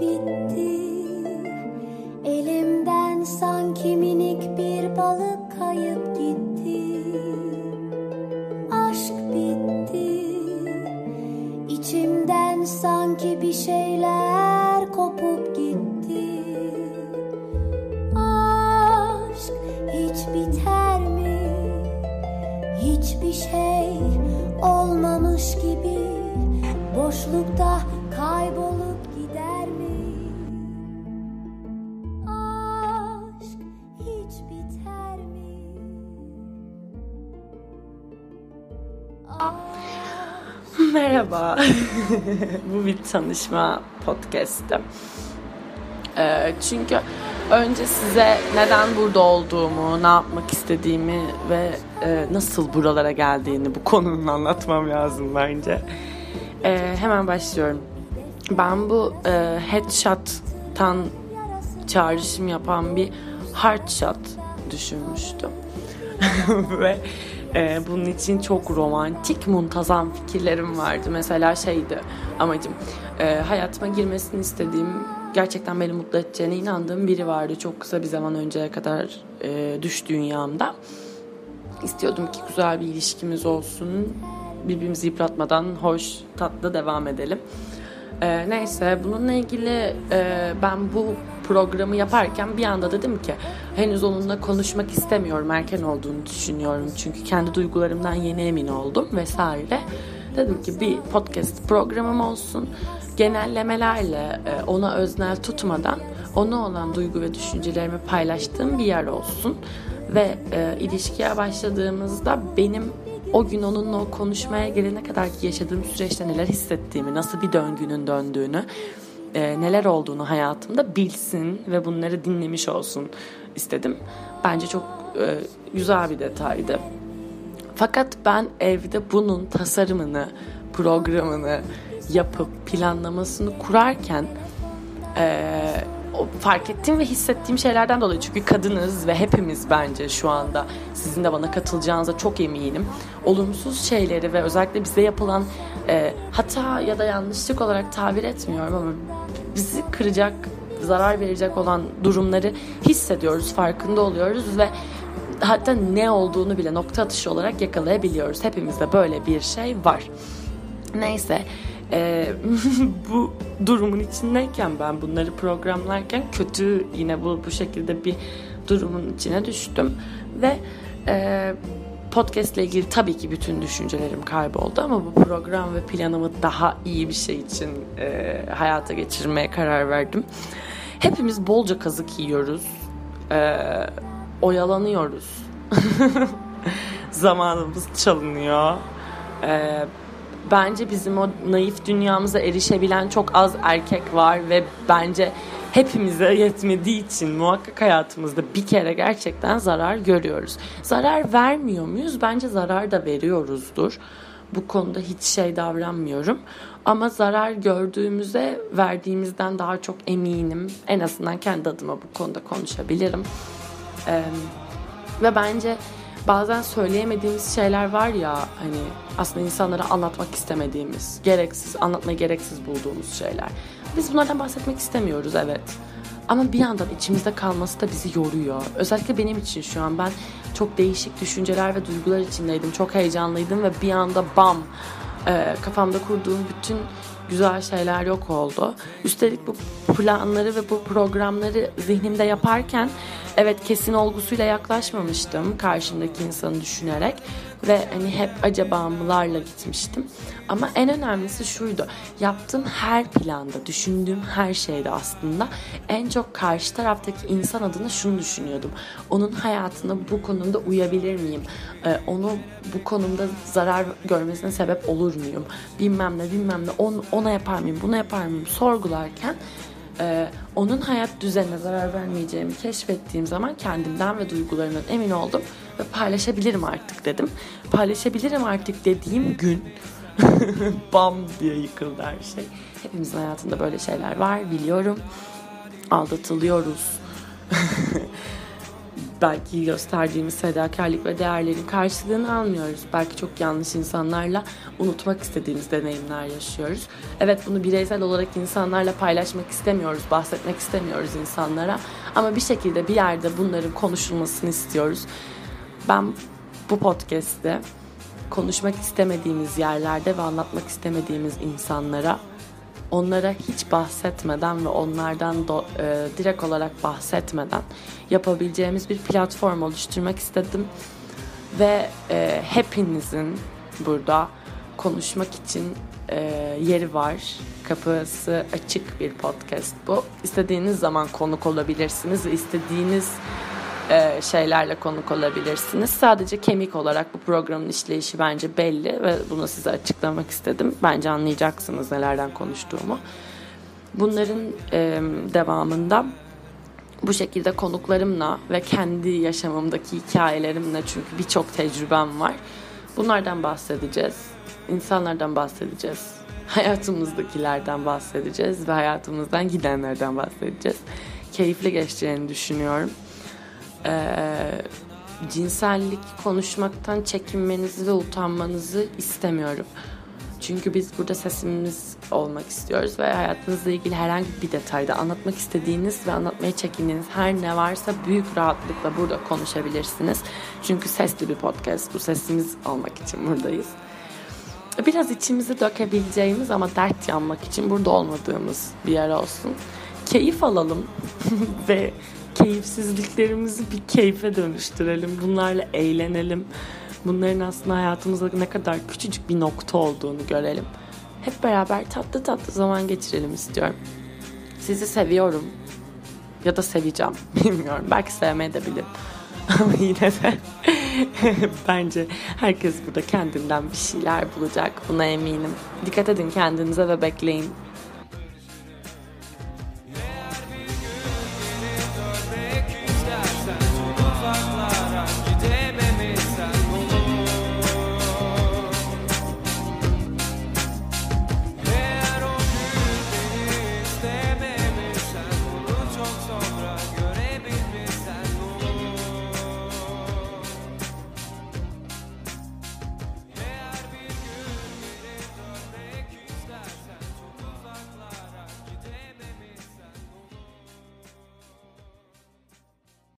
bitti. Elimden sanki minik bir balık kayıp gitti. Aşk bitti. İçimden sanki bir şeyler kopup gitti. Aşk hiç biter mi? Hiçbir şey olmamış gibi Boşlukta kaybolup Merhaba. Bu bir tanışma podcast'ı. Ee, çünkü önce size neden burada olduğumu, ne yapmak istediğimi ve e, nasıl buralara geldiğini bu konunun anlatmam lazım bence. Ee, hemen başlıyorum. Ben bu e, headshot'tan çağrışım yapan bir hard shot düşünmüştüm. ve e, bunun için çok romantik, muntazam fikirlerim vardı. Mesela şeydi amacım, e, hayatıma girmesini istediğim, gerçekten beni mutlu edeceğine inandığım biri vardı. Çok kısa bir zaman önceye kadar e, düş dünyamda. İstiyordum ki güzel bir ilişkimiz olsun, birbirimizi yıpratmadan hoş, tatlı devam edelim. Ee, neyse bununla ilgili e, ben bu programı yaparken bir anda dedim ki henüz onunla konuşmak istemiyorum erken olduğunu düşünüyorum. Çünkü kendi duygularımdan yeni emin oldum. vesaire. Dedim ki bir podcast programım olsun. Genellemelerle e, ona öznel tutmadan ona olan duygu ve düşüncelerimi paylaştığım bir yer olsun. Ve e, ilişkiye başladığımızda benim o gün onunla o konuşmaya gelene kadar ki yaşadığım süreçte neler hissettiğimi, nasıl bir döngünün döndüğünü, e, neler olduğunu hayatımda bilsin ve bunları dinlemiş olsun istedim. Bence çok e, güzel bir detaydı. Fakat ben evde bunun tasarımını, programını yapıp planlamasını kurarken e, fark ettiğim ve hissettiğim şeylerden dolayı çünkü kadınız ve hepimiz bence şu anda sizin de bana katılacağınıza çok eminim. Olumsuz şeyleri ve özellikle bize yapılan e, hata ya da yanlışlık olarak tabir etmiyorum ama bizi kıracak, zarar verecek olan durumları hissediyoruz, farkında oluyoruz ve hatta ne olduğunu bile nokta atışı olarak yakalayabiliyoruz. Hepimizde böyle bir şey var. Neyse e, bu durumun içindeyken ben bunları programlarken kötü yine bu bu şekilde bir durumun içine düştüm ve e, podcast ile ilgili tabii ki bütün düşüncelerim kayboldu ama bu program ve planımı daha iyi bir şey için e, hayata geçirmeye karar verdim. Hepimiz bolca kazık yiyoruz, e, oyalanıyoruz, zamanımız çalınıyor. E, bence bizim o naif dünyamıza erişebilen çok az erkek var ve bence hepimize yetmediği için muhakkak hayatımızda bir kere gerçekten zarar görüyoruz. Zarar vermiyor muyuz? Bence zarar da veriyoruzdur. Bu konuda hiç şey davranmıyorum. Ama zarar gördüğümüze verdiğimizden daha çok eminim. En azından kendi adıma bu konuda konuşabilirim. Ee, ve bence bazen söyleyemediğimiz şeyler var ya hani aslında insanlara anlatmak istemediğimiz, gereksiz, anlatmayı gereksiz bulduğumuz şeyler. Biz bunlardan bahsetmek istemiyoruz evet. Ama bir yandan içimizde kalması da bizi yoruyor. Özellikle benim için şu an ben çok değişik düşünceler ve duygular içindeydim. Çok heyecanlıydım ve bir anda bam e, kafamda kurduğum bütün güzel şeyler yok oldu. Üstelik bu planları ve bu programları zihnimde yaparken evet kesin olgusuyla yaklaşmamıştım karşımdaki insanı düşünerek ve hani hep acabamılarla gitmiştim. Ama en önemlisi şuydu. Yaptığım her planda, düşündüğüm her şeyde aslında en çok karşı taraftaki insan adına şunu düşünüyordum. Onun hayatına bu konumda uyabilir miyim? Ee, onu bu konumda zarar görmesine sebep olur muyum? Bilmem ne bilmem ne On, ona yapar mıyım, buna yapar mıyım sorgularken e, onun hayat düzenine zarar vermeyeceğimi keşfettiğim zaman kendimden ve duygularımdan emin oldum ve paylaşabilirim artık dedim. Paylaşabilirim artık dediğim gün bam diye yıkıldı her şey. Hepimizin hayatında böyle şeyler var biliyorum. Aldatılıyoruz. belki gösterdiğimiz fedakarlık ve değerlerin karşılığını almıyoruz. Belki çok yanlış insanlarla unutmak istediğimiz deneyimler yaşıyoruz. Evet bunu bireysel olarak insanlarla paylaşmak istemiyoruz, bahsetmek istemiyoruz insanlara. Ama bir şekilde bir yerde bunların konuşulmasını istiyoruz. Ben bu podcast'te konuşmak istemediğimiz yerlerde ve anlatmak istemediğimiz insanlara onlara hiç bahsetmeden ve onlardan do, e, direkt olarak bahsetmeden yapabileceğimiz bir platform oluşturmak istedim ve e, hepinizin burada konuşmak için e, yeri var. Kapısı açık bir podcast bu. İstediğiniz zaman konuk olabilirsiniz ve istediğiniz e, şeylerle konuk olabilirsiniz. Sadece kemik olarak bu programın işleyişi bence belli ve bunu size açıklamak istedim. Bence anlayacaksınız nelerden konuştuğumu. Bunların e, devamında bu şekilde konuklarımla ve kendi yaşamımdaki hikayelerimle çünkü birçok tecrübem var. Bunlardan bahsedeceğiz. İnsanlardan bahsedeceğiz. Hayatımızdakilerden bahsedeceğiz ve hayatımızdan gidenlerden bahsedeceğiz. Keyifli geçeceğini düşünüyorum e, cinsellik konuşmaktan çekinmenizi ve utanmanızı istemiyorum. Çünkü biz burada sesimiz olmak istiyoruz ve hayatınızla ilgili herhangi bir detayda anlatmak istediğiniz ve anlatmaya çekindiğiniz her ne varsa büyük rahatlıkla burada konuşabilirsiniz. Çünkü sesli bir podcast bu sesimiz olmak için buradayız. Biraz içimizi dökebileceğimiz ama dert yanmak için burada olmadığımız bir yer olsun. Keyif alalım ve keyifsizliklerimizi bir keyfe dönüştürelim. Bunlarla eğlenelim. Bunların aslında hayatımızda ne kadar küçücük bir nokta olduğunu görelim. Hep beraber tatlı tatlı zaman geçirelim istiyorum. Sizi seviyorum. Ya da seveceğim. Bilmiyorum. Belki sevmeye de bilirim. Ama yine de bence herkes burada kendinden bir şeyler bulacak. Buna eminim. Dikkat edin kendinize ve bekleyin.